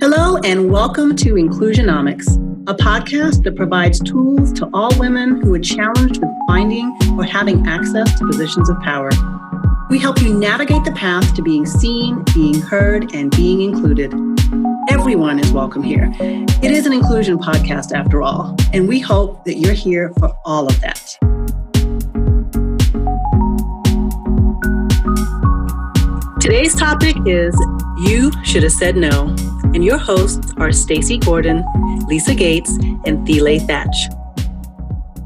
Hello, and welcome to Inclusionomics, a podcast that provides tools to all women who are challenged with finding or having access to positions of power. We help you navigate the path to being seen, being heard, and being included. Everyone is welcome here. It is an inclusion podcast, after all, and we hope that you're here for all of that. Today's topic is You Should Have Said No and your hosts are Stacy Gordon, Lisa Gates, and Thiele Thatch.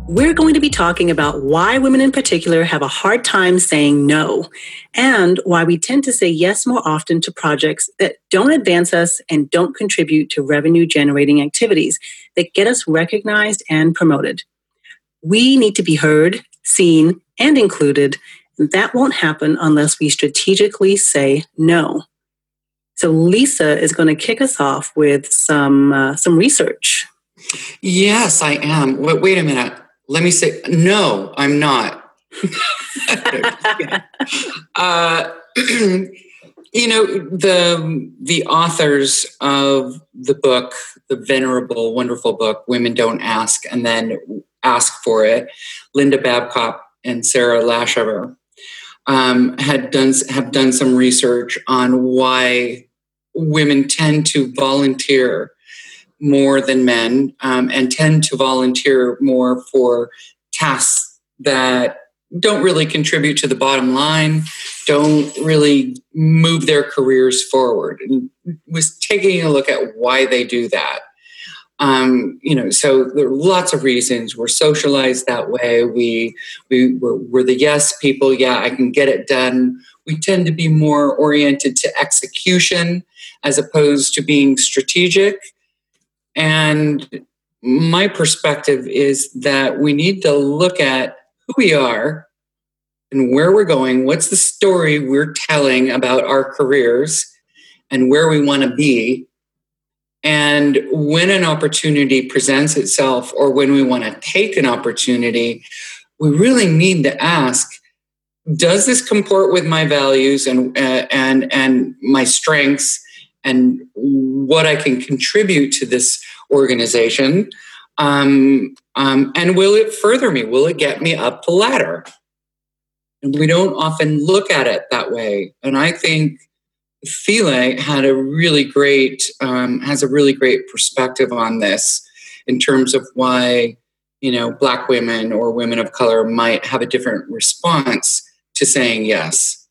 We're going to be talking about why women in particular have a hard time saying no, and why we tend to say yes more often to projects that don't advance us and don't contribute to revenue generating activities that get us recognized and promoted. We need to be heard, seen, and included. And that won't happen unless we strategically say no. So Lisa is going to kick us off with some uh, some research. Yes, I am. Wait, wait a minute. Let me say no. I'm not. uh, you know the the authors of the book, the venerable, wonderful book, "Women Don't Ask," and then ask for it. Linda Babcock and Sara Laschever um, had done have done some research on why women tend to volunteer more than men um, and tend to volunteer more for tasks that don't really contribute to the bottom line, don't really move their careers forward. And was taking a look at why they do that. Um, you know, so there are lots of reasons. We're socialized that way. We we we're, we're the yes people. Yeah, I can get it done. We tend to be more oriented to execution as opposed to being strategic. And my perspective is that we need to look at who we are and where we're going. What's the story we're telling about our careers and where we want to be? And when an opportunity presents itself, or when we want to take an opportunity, we really need to ask does this comport with my values and uh, and and my strengths and what I can contribute to this organization um, um, and will it further me will it get me up the ladder and we don't often look at it that way and I think Thiele had a really great um, has a really great perspective on this in terms of why you know black women or women of color might have a different response to saying yes?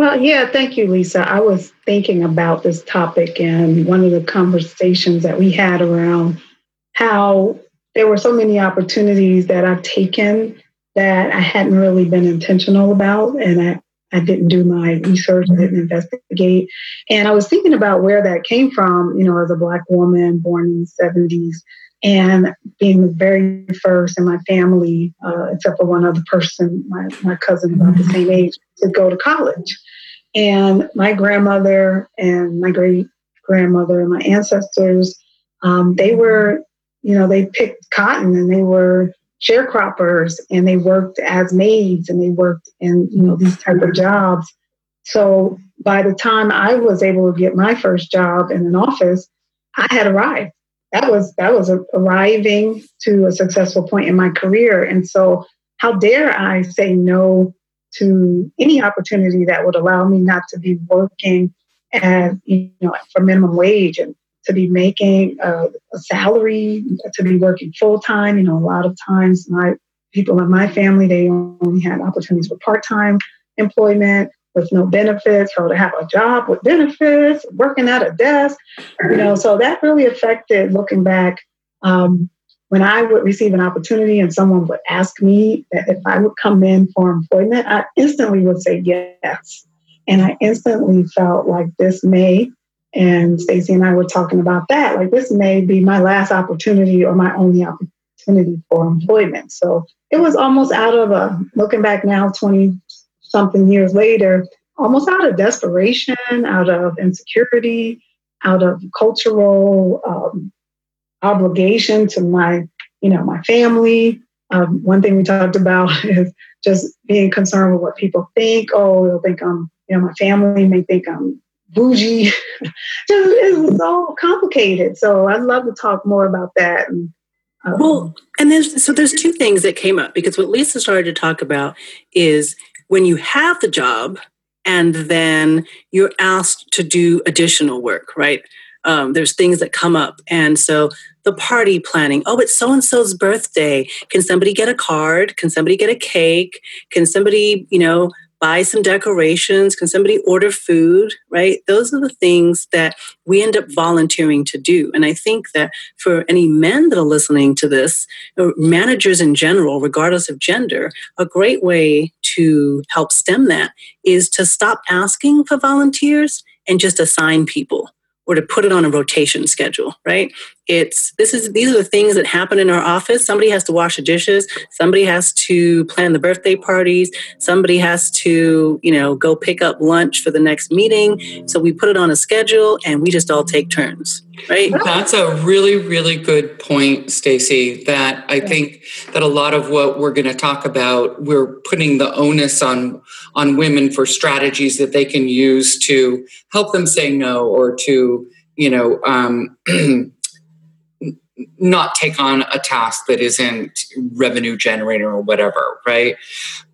Well, yeah, thank you, Lisa. I was thinking about this topic and one of the conversations that we had around how there were so many opportunities that I've taken that I hadn't really been intentional about. And I, I didn't do my research, I didn't investigate. And I was thinking about where that came from, you know, as a Black woman born in the 70s and being the very first in my family, uh, except for one other person, my, my cousin about the same age, to go to college. And my grandmother and my great grandmother and my ancestors, um, they were, you know, they picked cotton and they were sharecroppers and they worked as maids and they worked in, you know, these type of jobs. So by the time I was able to get my first job in an office, I had arrived that was that was arriving to a successful point in my career. And so how dare i say no to any opportunity that would allow me not to be working as you know for minimum wage and to be making a, a salary to be working full time you know a lot of times my people in my family they only had opportunities for part-time employment with no benefits or to have a job with benefits, working at a desk, you know, so that really affected looking back. Um, when I would receive an opportunity and someone would ask me that if I would come in for employment, I instantly would say yes. And I instantly felt like this may, and Stacy and I were talking about that, like this may be my last opportunity or my only opportunity for employment. So it was almost out of a looking back now, 20 something years later, almost out of desperation, out of insecurity, out of cultural um, obligation to my, you know, my family. Um, one thing we talked about is just being concerned with what people think. Oh, they'll think I'm, you know, my family may think I'm bougie. Just it's so complicated. So I'd love to talk more about that. And, um, well, and there's so there's two things that came up because what Lisa started to talk about is when you have the job and then you're asked to do additional work, right? Um, there's things that come up, and so the party planning. Oh, it's so and so's birthday. Can somebody get a card? Can somebody get a cake? Can somebody, you know, buy some decorations? Can somebody order food? Right? Those are the things that we end up volunteering to do. And I think that for any men that are listening to this, managers in general, regardless of gender, a great way to help stem that is to stop asking for volunteers and just assign people or to put it on a rotation schedule, right? It's this is these are the things that happen in our office. Somebody has to wash the dishes, somebody has to plan the birthday parties, somebody has to, you know, go pick up lunch for the next meeting. So we put it on a schedule and we just all take turns, right? That's a really really good point, Stacy, that I think that a lot of what we're going to talk about, we're putting the onus on on women for strategies that they can use to help them say no or to, you know, um, not take on a task that isn't revenue generator or whatever, right?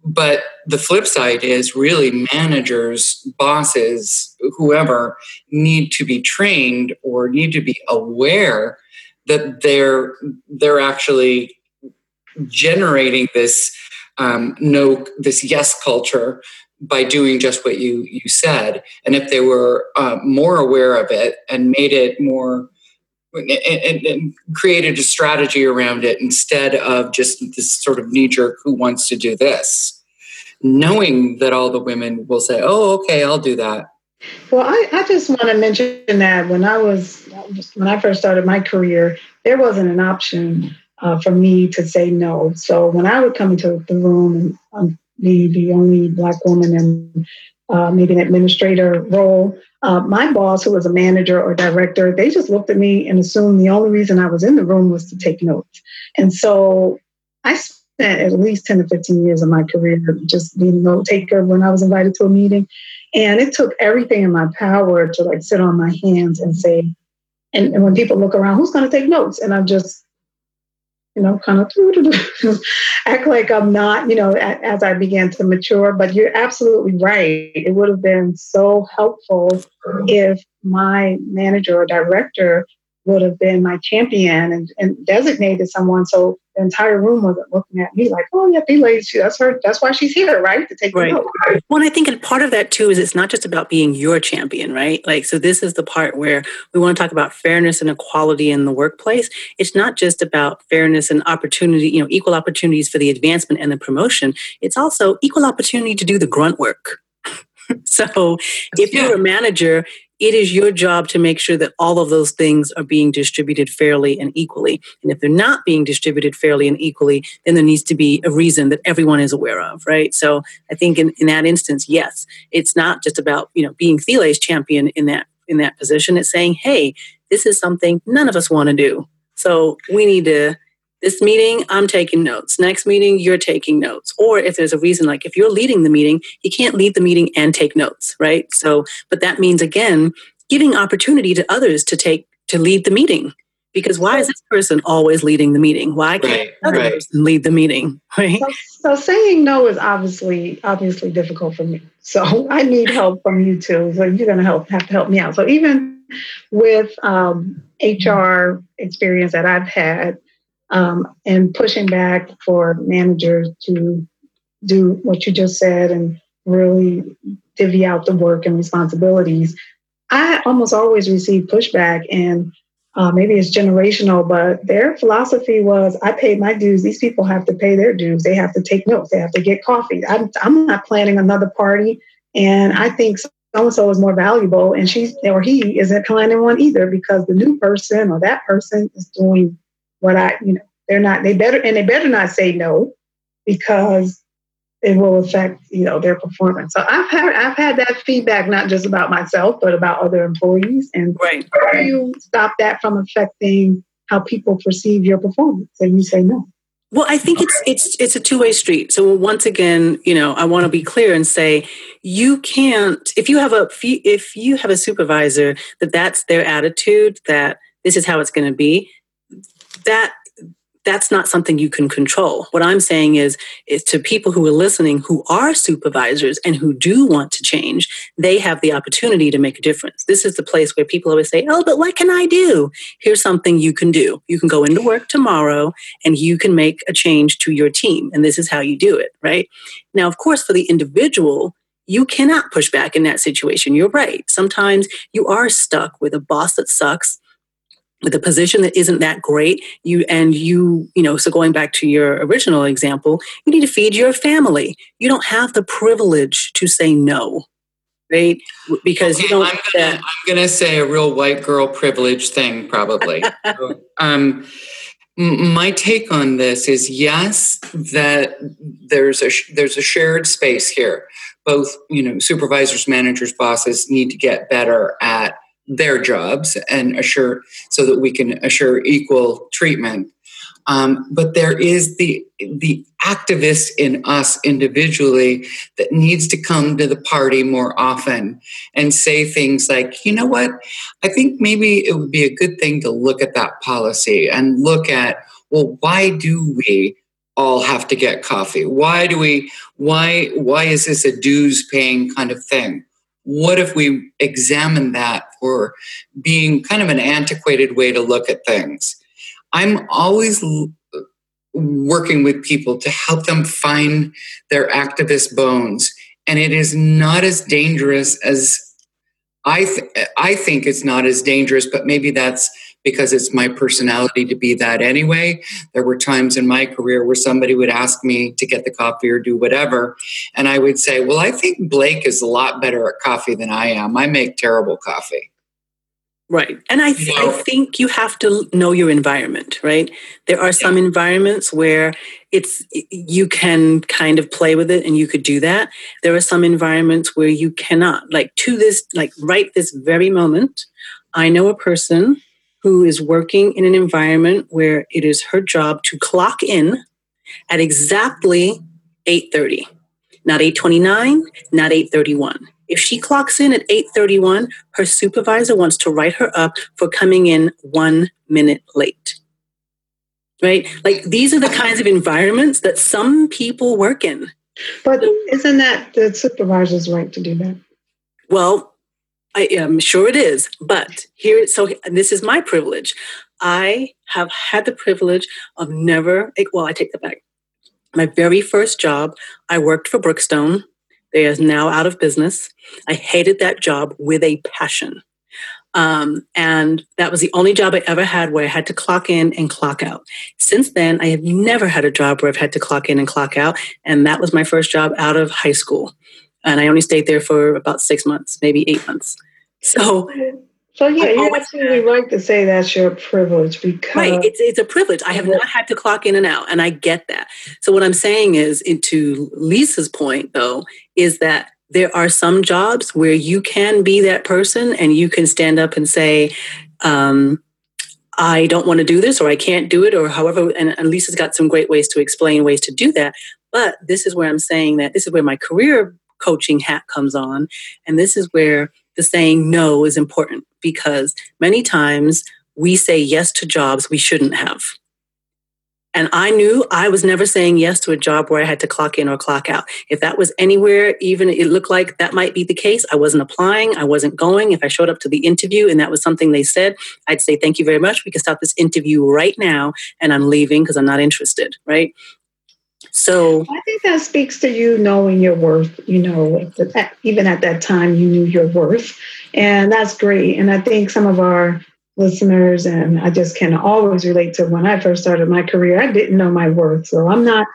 But the flip side is really managers, bosses, whoever need to be trained or need to be aware that they're they're actually generating this um, no this yes culture by doing just what you you said and if they were uh, more aware of it and made it more and, and, created a strategy around it instead of just this sort of knee jerk who wants to do this, knowing that all the women will say, "Oh, okay, I'll do that." Well, I, I just want to mention that when I was when I first started my career, there wasn't an option uh, for me to say no. So when I would come into the room and um, be the only black woman in uh, maybe an administrator role, uh, my boss, who was a manager or director, they just looked at me and assumed the only reason I was in the room was to take notes. And so I spent at least 10 to 15 years of my career just being a note taker when I was invited to a meeting. And it took everything in my power to like sit on my hands and say, and, and when people look around, who's going to take notes? And I'm just you know, kind of act like I'm not, you know, as I began to mature. But you're absolutely right. It would have been so helpful if my manager or director would have been my champion and, and designated someone so the entire room wasn't looking at me like, oh yeah, be lazy. That's her. That's why she's here, right? To take right. Note. Well, I think part of that too is it's not just about being your champion, right? Like, so this is the part where we want to talk about fairness and equality in the workplace. It's not just about fairness and opportunity, you know, equal opportunities for the advancement and the promotion. It's also equal opportunity to do the grunt work. so if yeah. you're a manager it is your job to make sure that all of those things are being distributed fairly and equally. And if they're not being distributed fairly and equally, then there needs to be a reason that everyone is aware of, right? So I think in, in that instance, yes, it's not just about, you know, being Thiele's champion in that in that position. It's saying, hey, this is something none of us want to do. So we need to this meeting, I'm taking notes. Next meeting, you're taking notes. Or if there's a reason, like if you're leading the meeting, you can't lead the meeting and take notes, right? So, but that means again, giving opportunity to others to take, to lead the meeting. Because why is this person always leading the meeting? Why can't right, other right. person lead the meeting? Right. So, so saying no is obviously obviously difficult for me. So I need help from you too. So you're going to help have to help me out. So even with um, HR experience that I've had, um, and pushing back for managers to do what you just said and really divvy out the work and responsibilities. I almost always receive pushback, and uh, maybe it's generational, but their philosophy was I paid my dues. These people have to pay their dues. They have to take notes. They have to get coffee. I'm, I'm not planning another party. And I think so and so is more valuable, and she or he isn't planning one either because the new person or that person is doing what I, you know, they're not, they better, and they better not say no because it will affect, you know, their performance. So I've had, I've had that feedback, not just about myself, but about other employees. And right. how do you stop that from affecting how people perceive your performance and you say no? Well, I think it's it's it's a two way street. So once again, you know, I want to be clear and say you can't if you have a if you have a supervisor that that's their attitude that this is how it's going to be. That that's not something you can control. What I'm saying is, is to people who are listening who are supervisors and who do want to change, they have the opportunity to make a difference. This is the place where people always say, Oh, but what can I do? Here's something you can do. You can go into work tomorrow and you can make a change to your team. And this is how you do it, right? Now, of course, for the individual, you cannot push back in that situation. You're right. Sometimes you are stuck with a boss that sucks with a position that isn't that great. You and you you know so going back to your original example you need to feed your family. You don't have the privilege to say no right? Because okay, you don't I'm gonna, I'm gonna say a real white girl privilege thing probably. Um, my take on this is yes that there's a there's a shared space here. Both you know supervisors managers bosses need to get better at their jobs and assure so that we can assure equal treatment. Um, but there is the the activist in us individually that needs to come to the party more often and say things like, you know what, I think maybe it would be a good thing to look at that policy and look at, well, why do we all have to get coffee? Why do we? Why why is this a dues paying kind of thing? What if we examine that for being kind of an antiquated way to look at things? I'm always working with people to help them find their activist bones. And it is not as dangerous as I, th- I think it's not as dangerous, but maybe that's because it's my personality to be that anyway. There were times in my career where somebody would ask me to get the coffee or do whatever. And I would say, Well, I think Blake is a lot better at coffee than I am. I make terrible coffee. Right. And I, th- I think you have to know your environment, right? There are some environments where it's you can kind of play with it and you could do that. There are some environments where you cannot. Like to this like right this very moment, I know a person who is working in an environment where it is her job to clock in at exactly 8:30 not 8:29 not 8:31 if she clocks in at 8:31 her supervisor wants to write her up for coming in 1 minute late. Right? Like these are the kinds of environments that some people work in. But isn't that the supervisor's right to do that? Well I am sure it is. But here, so this is my privilege. I have had the privilege of never, well, I take that back. My very first job, I worked for Brookstone. They are now out of business. I hated that job with a passion. Um, and that was the only job I ever had where I had to clock in and clock out. Since then, I have never had a job where I've had to clock in and clock out. And that was my first job out of high school. And I only stayed there for about six months, maybe eight months. So, so yeah, you're absolutely right to say that's your privilege because right, it's it's a privilege. I have not had to clock in and out, and I get that. So what I'm saying is, into Lisa's point though, is that there are some jobs where you can be that person and you can stand up and say. Um, I don't want to do this or I can't do it or however and, and Lisa's got some great ways to explain ways to do that. But this is where I'm saying that this is where my career coaching hat comes on. And this is where the saying no is important because many times we say yes to jobs we shouldn't have. And I knew I was never saying yes to a job where I had to clock in or clock out. If that was anywhere, even it looked like that might be the case, I wasn't applying, I wasn't going. If I showed up to the interview and that was something they said, I'd say, thank you very much. We can stop this interview right now and I'm leaving because I'm not interested, right? So I think that speaks to you knowing your worth. You know, even at that time, you knew your worth, and that's great. And I think some of our listeners, and I just can always relate to when I first started my career, I didn't know my worth. So I'm not,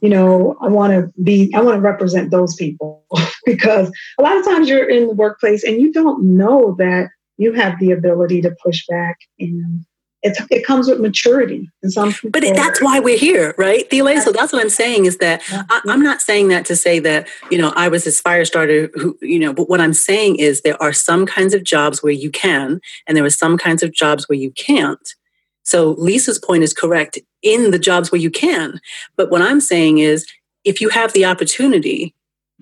you know, I want to be, I want to represent those people because a lot of times you're in the workplace and you don't know that you have the ability to push back and it's, it comes with maturity. And some people, but that's why we're here, right, Thea? So that's what I'm saying is that I, am not saying that to say that you know I was this fire starter who you know. But what I'm saying is there are some kinds of jobs where you can, and there are some kinds of jobs where you can't. So Lisa's point is correct. in the jobs where you can. But what I'm saying is, if you have the opportunity,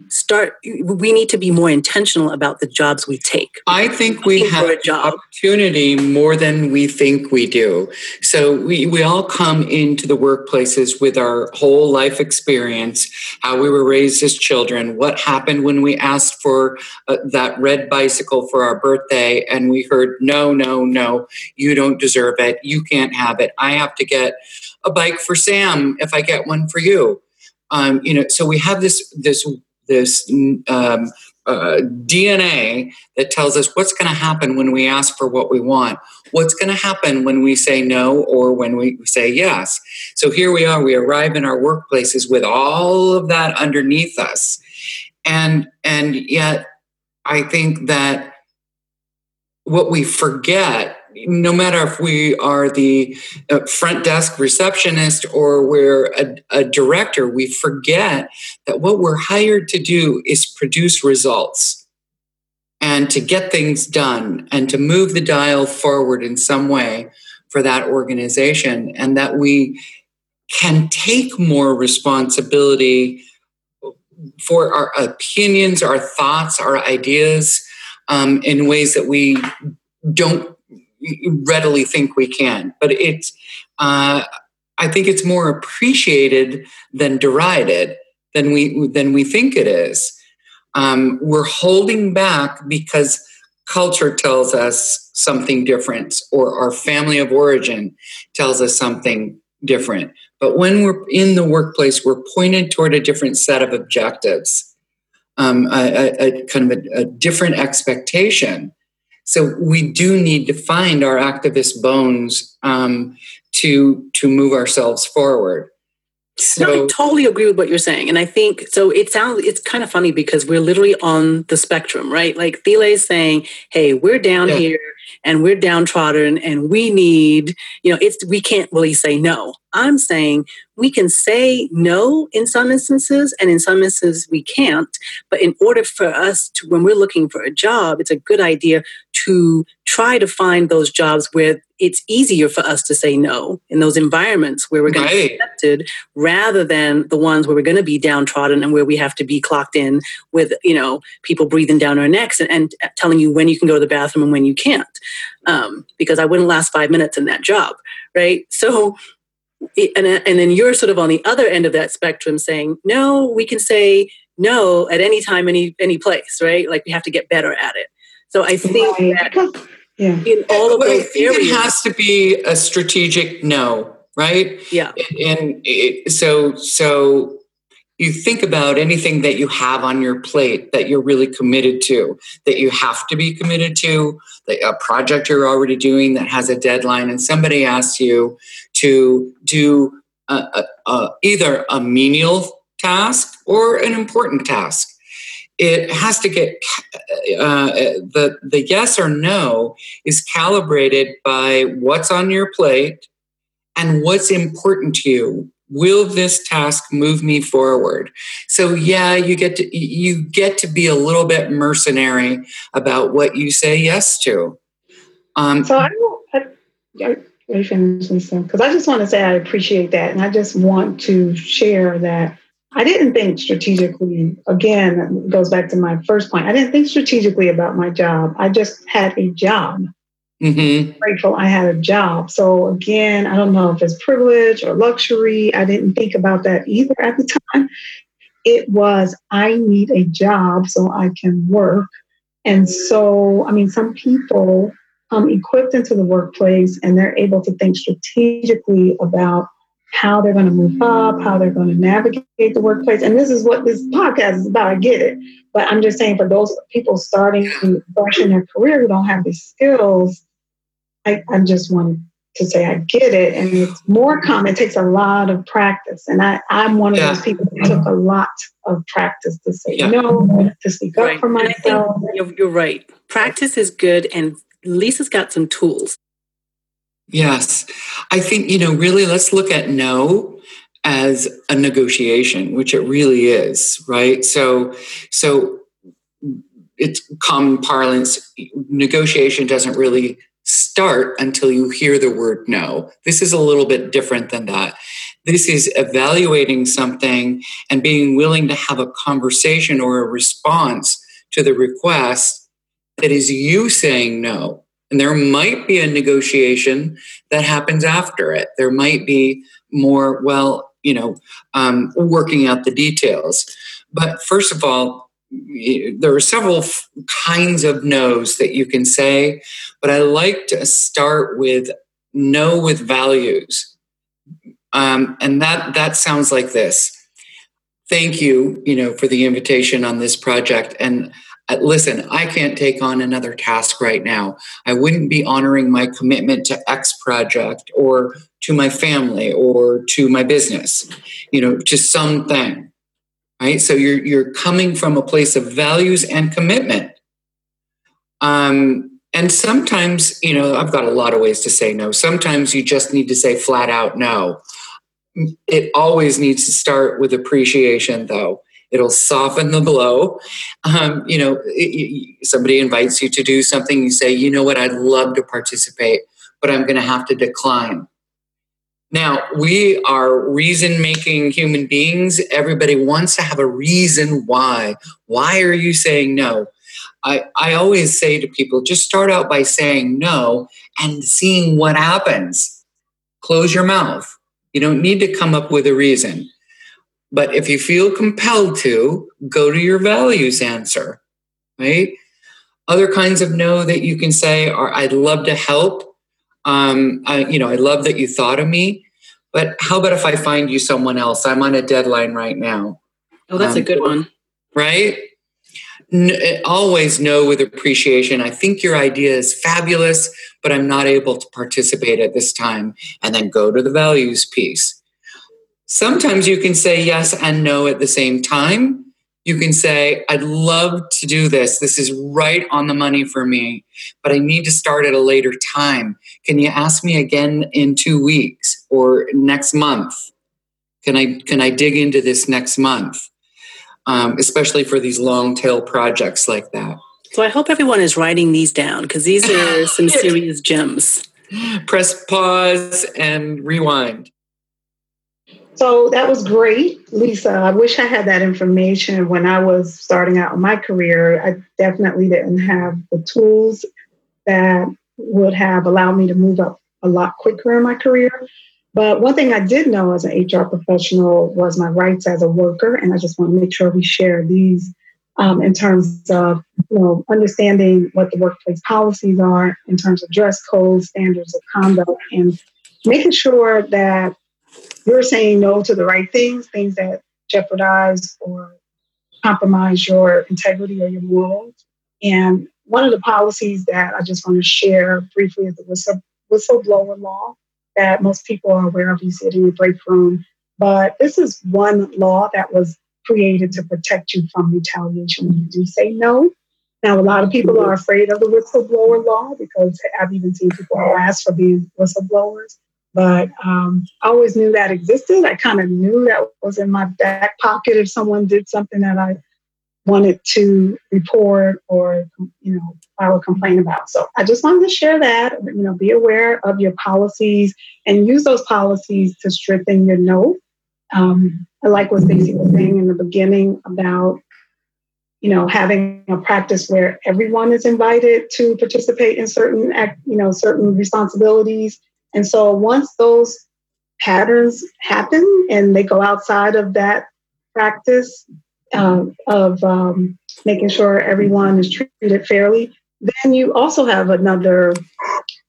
start we need to be more intentional about the jobs we take. I think we have a job. opportunity more than we think we do. So we, we all come into the workplaces with our whole life experience how we were raised as children what happened when we asked for uh, that red bicycle for our birthday and we heard no no no you don't deserve it. You can't have it. I have to get a bike for sam if i get one for you. Um, you know so we have this this this um, uh, DNA that tells us what's going to happen when we ask for what we want, what's going to happen when we say no or when we say yes. So here we are, we arrive in our workplaces with all of that underneath us. And and yet I think that what we forget no matter if we are the uh, front desk receptionist or we're a, a, director, we forget that what we're hired to do is produce results and to get things done and to move the dial forward in some way for that organization, and that we can take more responsibility for our opinions, our thoughts, our ideas um, in ways that we don't readily think we can. But it's, uh, I think it's more appreciated than derided than we than we think it is. Um, we're holding back because culture tells us something different, or our family of origin tells us something different. But when we're in the workplace, we're pointed toward a different set of objectives, um, a, a, a, kind of a, a different expectation. So we do need to find our activist bones um, to to move ourselves forward. So no, I totally agree with what you're saying, and I think so. It sounds it's kind of funny because we're literally on the spectrum, right? Like Thiele is saying, "Hey, we're down yeah. here and we're downtrodden, and we need, you know, it's we can't really say no." I'm saying we can say no in some instances, and in some instances we can't. But in order for us to, when we're looking for a job, it's a good idea to try to find those jobs where it's easier for us to say no in those environments where we're going right. to be accepted rather than the ones where we're going to be downtrodden and where we have to be clocked in with you know people breathing down our necks and, and telling you when you can go to the bathroom and when you can't um, because i wouldn't last five minutes in that job right so and, uh, and then you're sort of on the other end of that spectrum saying no we can say no at any time any any place right like we have to get better at it so i think right. that yeah. in all of those areas it has to be a strategic no right yeah and it, so so you think about anything that you have on your plate that you're really committed to, that you have to be committed to, a project you're already doing that has a deadline, and somebody asks you to do a, a, a, either a menial task or an important task. It has to get uh, the the yes or no is calibrated by what's on your plate and what's important to you will this task move me forward so yeah you get to you get to be a little bit mercenary about what you say yes to um, so i I, because I just want to say I appreciate that, and I just want to share that I didn't think strategically. Again, it goes back to my first point. I didn't think strategically about my job. I just had a job, Mm-hmm. Grateful I had a job. So again, I don't know if it's privilege or luxury. I didn't think about that either at the time. It was I need a job so I can work. And so, I mean, some people come equipped into the workplace and they're able to think strategically about how they're going to move up, how they're going to navigate the workplace. And this is what this podcast is about. I get it. But I'm just saying for those people starting to fresh in their career who don't have these skills, I, I just wanted to say I get it. And it's more common. It takes a lot of practice. And I, I'm one of yeah. those people who took a lot of practice to say yeah. no, to speak right. up for myself. You're, you're right. Practice is good. And Lisa's got some tools. Yes. I think, you know, really let's look at no as a negotiation, which it really is, right? So, so it's common parlance. Negotiation doesn't really start until you hear the word no. This is a little bit different than that. This is evaluating something and being willing to have a conversation or a response to the request that is you saying no. And there might be a negotiation that happens after it. There might be more, well, you know, um, working out the details. But first of all, there are several f- kinds of no's that you can say, but I like to start with no with values. Um, and that that sounds like this. Thank you, you know, for the invitation on this project. And listen, I can't take on another task right now. I wouldn't be honoring my commitment to X project or to my family or to my business, you know, to something right? So you're you're coming from a place of values and commitment. Um, and sometimes, you know, I've got a lot of ways to say no. Sometimes you just need to say flat out no. It always needs to start with appreciation, though. It'll soften the blow. Um, you know, it, somebody invites you to do something, you say, you know what, I'd love to participate, but I'm going to have to decline. Now, we are reason making human beings. Everybody wants to have a reason why. Why are you saying no? I, I always say to people just start out by saying no and seeing what happens. Close your mouth. You don't need to come up with a reason. But if you feel compelled to, go to your values answer, right? Other kinds of no that you can say are I'd love to help. Um, I, you know, I love that you thought of me. But how about if I find you someone else? I'm on a deadline right now. Oh, that's um, a good one. Right? N- always know with appreciation. I think your idea is fabulous, but I'm not able to participate at this time. And then go to the values piece. Sometimes you can say yes and no at the same time you can say, I'd love to do this. This is right on the money for me, but I need to start at a later time. Can you ask me again in two weeks or next month? Can I, can I dig into this next month? Um, especially for these long tail projects like that. So I hope everyone is writing these down because these are some serious gems. Press pause and rewind. So that was great, Lisa. I wish I had that information when I was starting out in my career. I definitely didn't have the tools that would have allowed me to move up a lot quicker in my career. But one thing I did know as an HR professional was my rights as a worker, and I just want to make sure we share these um, in terms of you know understanding what the workplace policies are in terms of dress codes, standards of conduct, and making sure that you're saying no to the right things, things that jeopardize or compromise your integrity or your morals. And one of the policies that I just want to share briefly is the whistle, whistleblower law that most people are aware of. You see it in your break room. But this is one law that was created to protect you from retaliation when you do say no. Now, a lot of people are afraid of the whistleblower law because I've even seen people harassed for being whistleblowers but um, I always knew that existed. I kind of knew that was in my back pocket if someone did something that I wanted to report or you know file a complaint about. So I just wanted to share that. You know, be aware of your policies and use those policies to strengthen your note. Um, I like what Stacy was saying in the beginning about you know having a practice where everyone is invited to participate in certain act, you know certain responsibilities and so once those patterns happen and they go outside of that practice uh, of um, making sure everyone is treated fairly, then you also have another,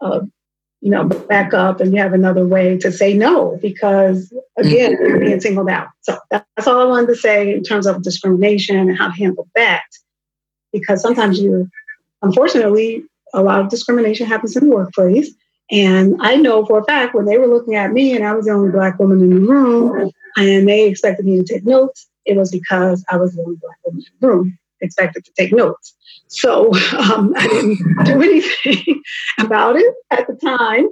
uh, you know, backup and you have another way to say no because, again, mm-hmm. you're being singled out. So that's all I wanted to say in terms of discrimination and how to handle that. Because sometimes you, unfortunately, a lot of discrimination happens in the workplace. And I know for a fact when they were looking at me and I was the only black woman in the room and they expected me to take notes, it was because I was the only black woman in the room expected to take notes. So um, I didn't do anything about it at the time.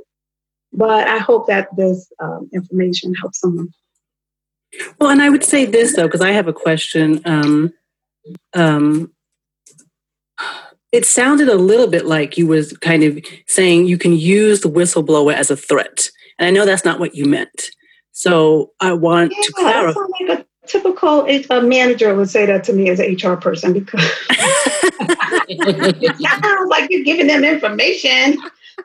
But I hope that this um, information helps someone. Well, and I would say this though, because I have a question. Um, um, It sounded a little bit like you was kind of saying you can use the whistleblower as a threat. And I know that's not what you meant. So I want yeah, to clarify. Like a typical a manager would say that to me as an HR person because it sounds like you're giving them information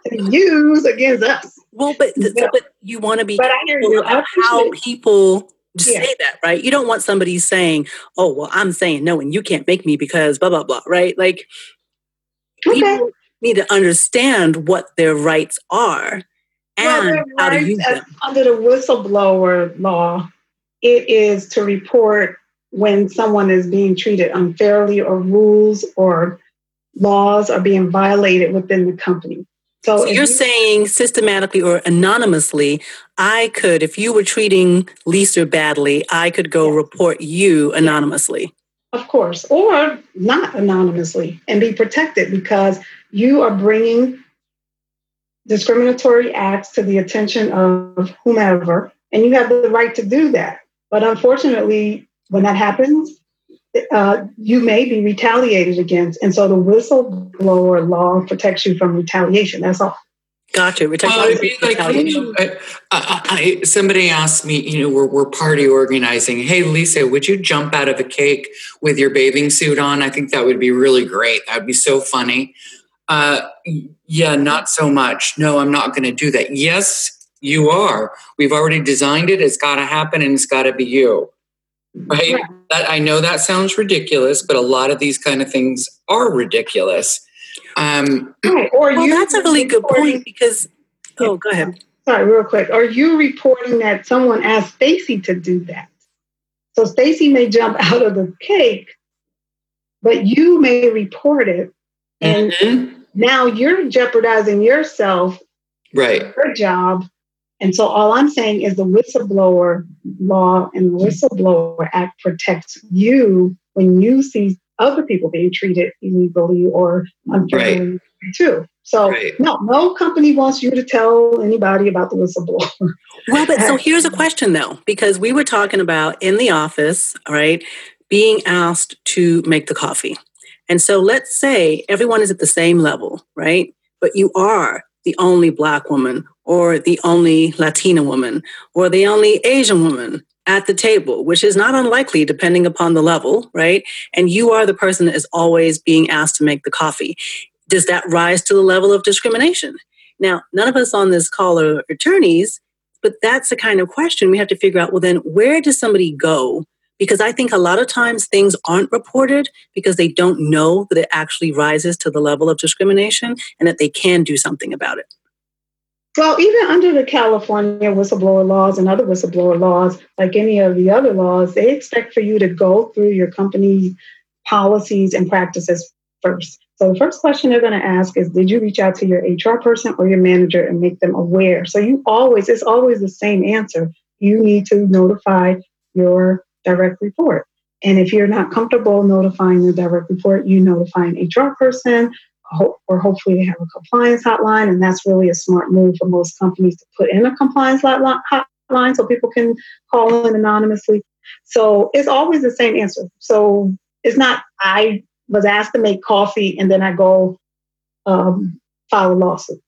to use against us. Well, but, yeah. but you want to be but I hear you. about how people yeah. say that, right? You don't want somebody saying, "Oh, well, I'm saying no, and you can't make me because blah blah blah," right? Like okay. people need to understand what their rights are and well, how to use them. Under the whistleblower law, it is to report when someone is being treated unfairly or rules or laws are being violated within the company. So, so you're you, saying systematically or anonymously, I could, if you were treating Lisa badly, I could go report you anonymously. Of course, or not anonymously and be protected because you are bringing discriminatory acts to the attention of whomever, and you have the right to do that. But unfortunately, when that happens, uh, you may be retaliated against. And so the whistleblower law protects you from retaliation. That's all. Gotcha. Well, it'd be like, you know, I, I, somebody asked me, you know, we're, we're party organizing. Hey, Lisa, would you jump out of a cake with your bathing suit on? I think that would be really great. That would be so funny. Uh, yeah, not so much. No, I'm not going to do that. Yes, you are. We've already designed it. It's got to happen and it's got to be you. Right? Yeah. That I know that sounds ridiculous, but a lot of these kind of things are ridiculous. Um. Or well, that's a really good point because. Oh, go ahead. Sorry, real quick. Are you reporting that someone asked Stacy to do that? So Stacy may jump out of the cake, but you may report it, and mm-hmm. now you're jeopardizing yourself, right? Your job and so all I'm saying is the whistleblower law and the whistleblower act protects you when you see other people being treated illegally or unfairly right. too. So right. no, no company wants you to tell anybody about the whistleblower. Well, but so here's a question though, because we were talking about in the office, right, being asked to make the coffee. And so let's say everyone is at the same level, right? But you are the only Black woman or the only Latina woman or the only Asian woman at the table, which is not unlikely depending upon the level, right? And you are the person that is always being asked to make the coffee. Does that rise to the level of discrimination? Now, none of us on this call are attorneys, but that's the kind of question we have to figure out well, then where does somebody go because I think a lot of times things aren't reported because they don't know that it actually rises to the level of discrimination and that they can do something about it. Well, even under the California whistleblower laws and other whistleblower laws, like any of the other laws, they expect for you to go through your company's policies and practices first. So the first question they're going to ask is Did you reach out to your HR person or your manager and make them aware? So you always, it's always the same answer. You need to notify your direct report. And if you're not comfortable notifying the direct report, you notify an HR person, or hopefully they have a compliance hotline. And that's really a smart move for most companies to put in a compliance hotline so people can call in anonymously. So it's always the same answer. So it's not, I was asked to make coffee and then I go um, file a lawsuit.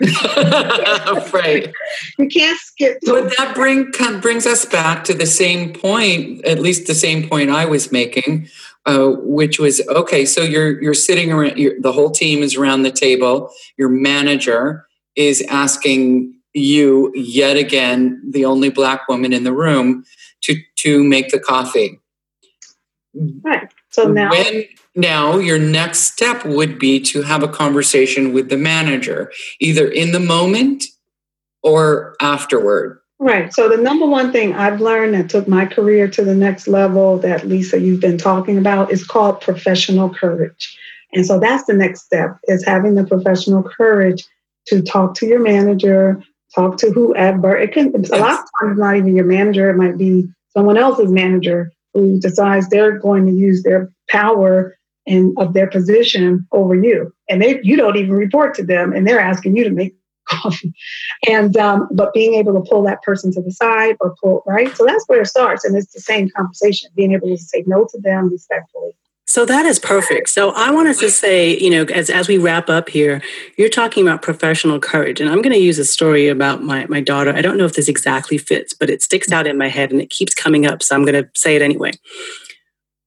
right. You can't skip. But that bring brings us back to the same point, at least the same point I was making, uh, which was okay. So you're you're sitting around. You're, the whole team is around the table. Your manager is asking you yet again, the only black woman in the room, to to make the coffee. Right. So now. When, now, your next step would be to have a conversation with the manager, either in the moment or afterward. Right. So, the number one thing I've learned that took my career to the next level that Lisa, you've been talking about is called professional courage. And so, that's the next step is having the professional courage to talk to your manager, talk to whoever. It can, a lot of times, not even your manager, it might be someone else's manager who decides they're going to use their power and of their position over you. And they, you don't even report to them, and they're asking you to make coffee. And um, but being able to pull that person to the side or pull right, so that's where it starts, and it's the same conversation. Being able to say no to them respectfully. So So that is perfect. So I wanted to say, you know, as, as we wrap up here, you're talking about professional courage. And I'm going to use a story about my, my daughter. I don't know if this exactly fits, but it sticks out in my head and it keeps coming up. So I'm going to say it anyway.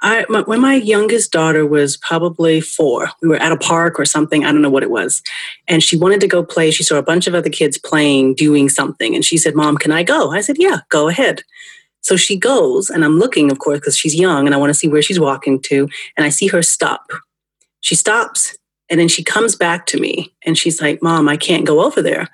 I, my, when my youngest daughter was probably four, we were at a park or something. I don't know what it was. And she wanted to go play. She saw a bunch of other kids playing, doing something. And she said, Mom, can I go? I said, Yeah, go ahead. So she goes, and I'm looking, of course, because she's young and I want to see where she's walking to. And I see her stop. She stops and then she comes back to me and she's like, Mom, I can't go over there.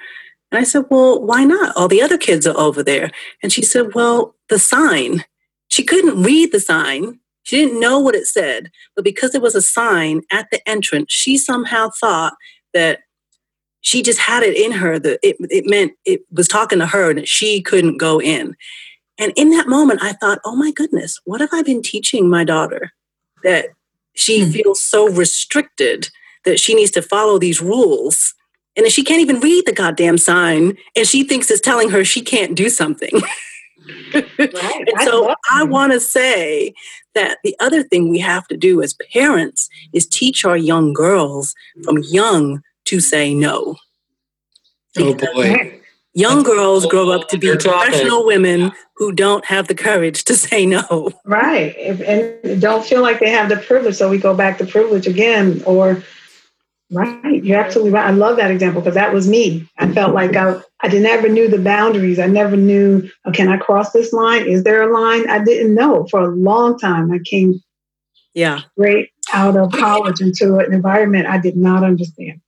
And I said, Well, why not? All the other kids are over there. And she said, Well, the sign. She couldn't read the sign. She didn't know what it said. But because there was a sign at the entrance, she somehow thought that she just had it in her that it, it meant it was talking to her and that she couldn't go in. And in that moment, I thought, oh my goodness, what have I been teaching my daughter that she mm-hmm. feels so restricted that she needs to follow these rules? And that she can't even read the goddamn sign, and she thinks it's telling her she can't do something. right. and so I want to say that the other thing we have to do as parents is teach our young girls from young to say no. Oh boy. Young girls grow up to be professional women who don't have the courage to say no. Right. And don't feel like they have the privilege. So we go back to privilege again. Or, right. You're absolutely right. I love that example because that was me. I felt like I, I never knew the boundaries. I never knew, oh, can I cross this line? Is there a line? I didn't know for a long time. I came yeah. straight out of college into an environment I did not understand.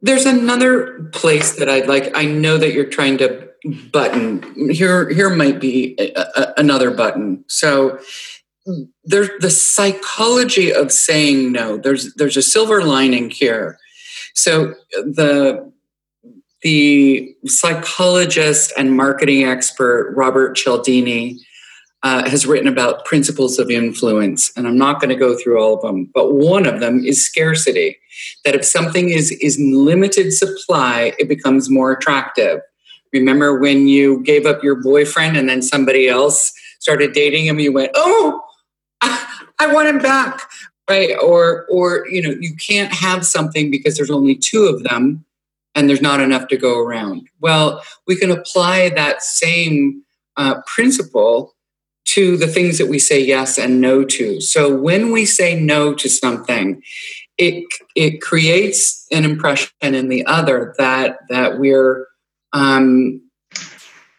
There's another place that I'd like. I know that you're trying to button. Here, here might be a, a, another button. So there's the psychology of saying no. There's there's a silver lining here. So the the psychologist and marketing expert Robert Cialdini uh, has written about principles of influence, and I'm not going to go through all of them, but one of them is scarcity. That if something is is limited supply, it becomes more attractive. Remember when you gave up your boyfriend and then somebody else started dating him? You went, "Oh, I want him back." Right? Or, or you know, you can't have something because there's only two of them, and there's not enough to go around. Well, we can apply that same uh, principle to the things that we say yes and no to. So when we say no to something, it it creates an impression in the other that that we're um,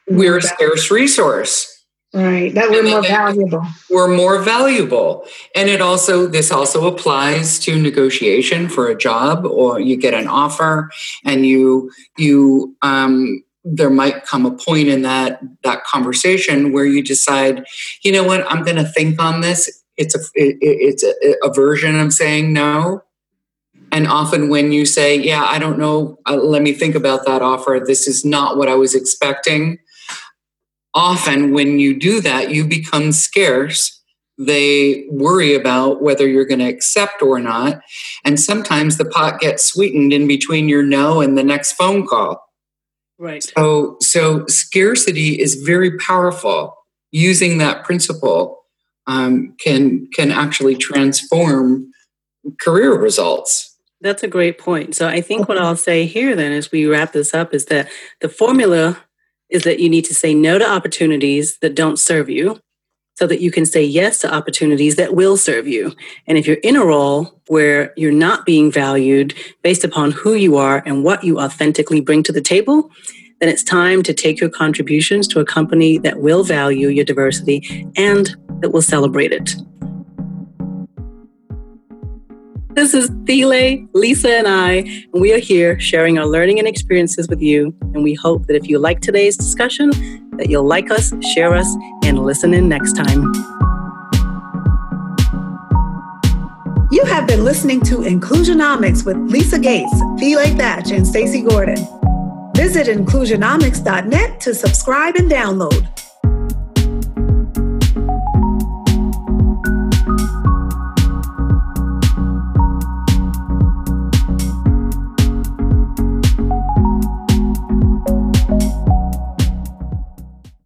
we're a scarce resource. Right. That we're more valuable. We're more valuable. And it also this also applies to negotiation for a job or you get an offer and you you um there might come a point in that that conversation where you decide, you know what, I'm going to think on this. It's a it, it's a, a, version of saying no. And often when you say, yeah, I don't know, uh, let me think about that offer. This is not what I was expecting. Often when you do that, you become scarce. They worry about whether you're going to accept or not. And sometimes the pot gets sweetened in between your no and the next phone call Right. So so scarcity is very powerful. Using that principle um, can can actually transform career results. That's a great point. So I think what I'll say here then as we wrap this up is that the formula is that you need to say no to opportunities that don't serve you so that you can say yes to opportunities that will serve you. And if you're in a role where you're not being valued based upon who you are and what you authentically bring to the table, then it's time to take your contributions to a company that will value your diversity and that will celebrate it. This is Thiele, Lisa, and I, and we are here sharing our learning and experiences with you. And we hope that if you like today's discussion, that you'll like us, share us, and listen in next time. You have been listening to Inclusionomics with Lisa Gates, Thiele Thatch, and Stacey Gordon. Visit inclusionomics.net to subscribe and download.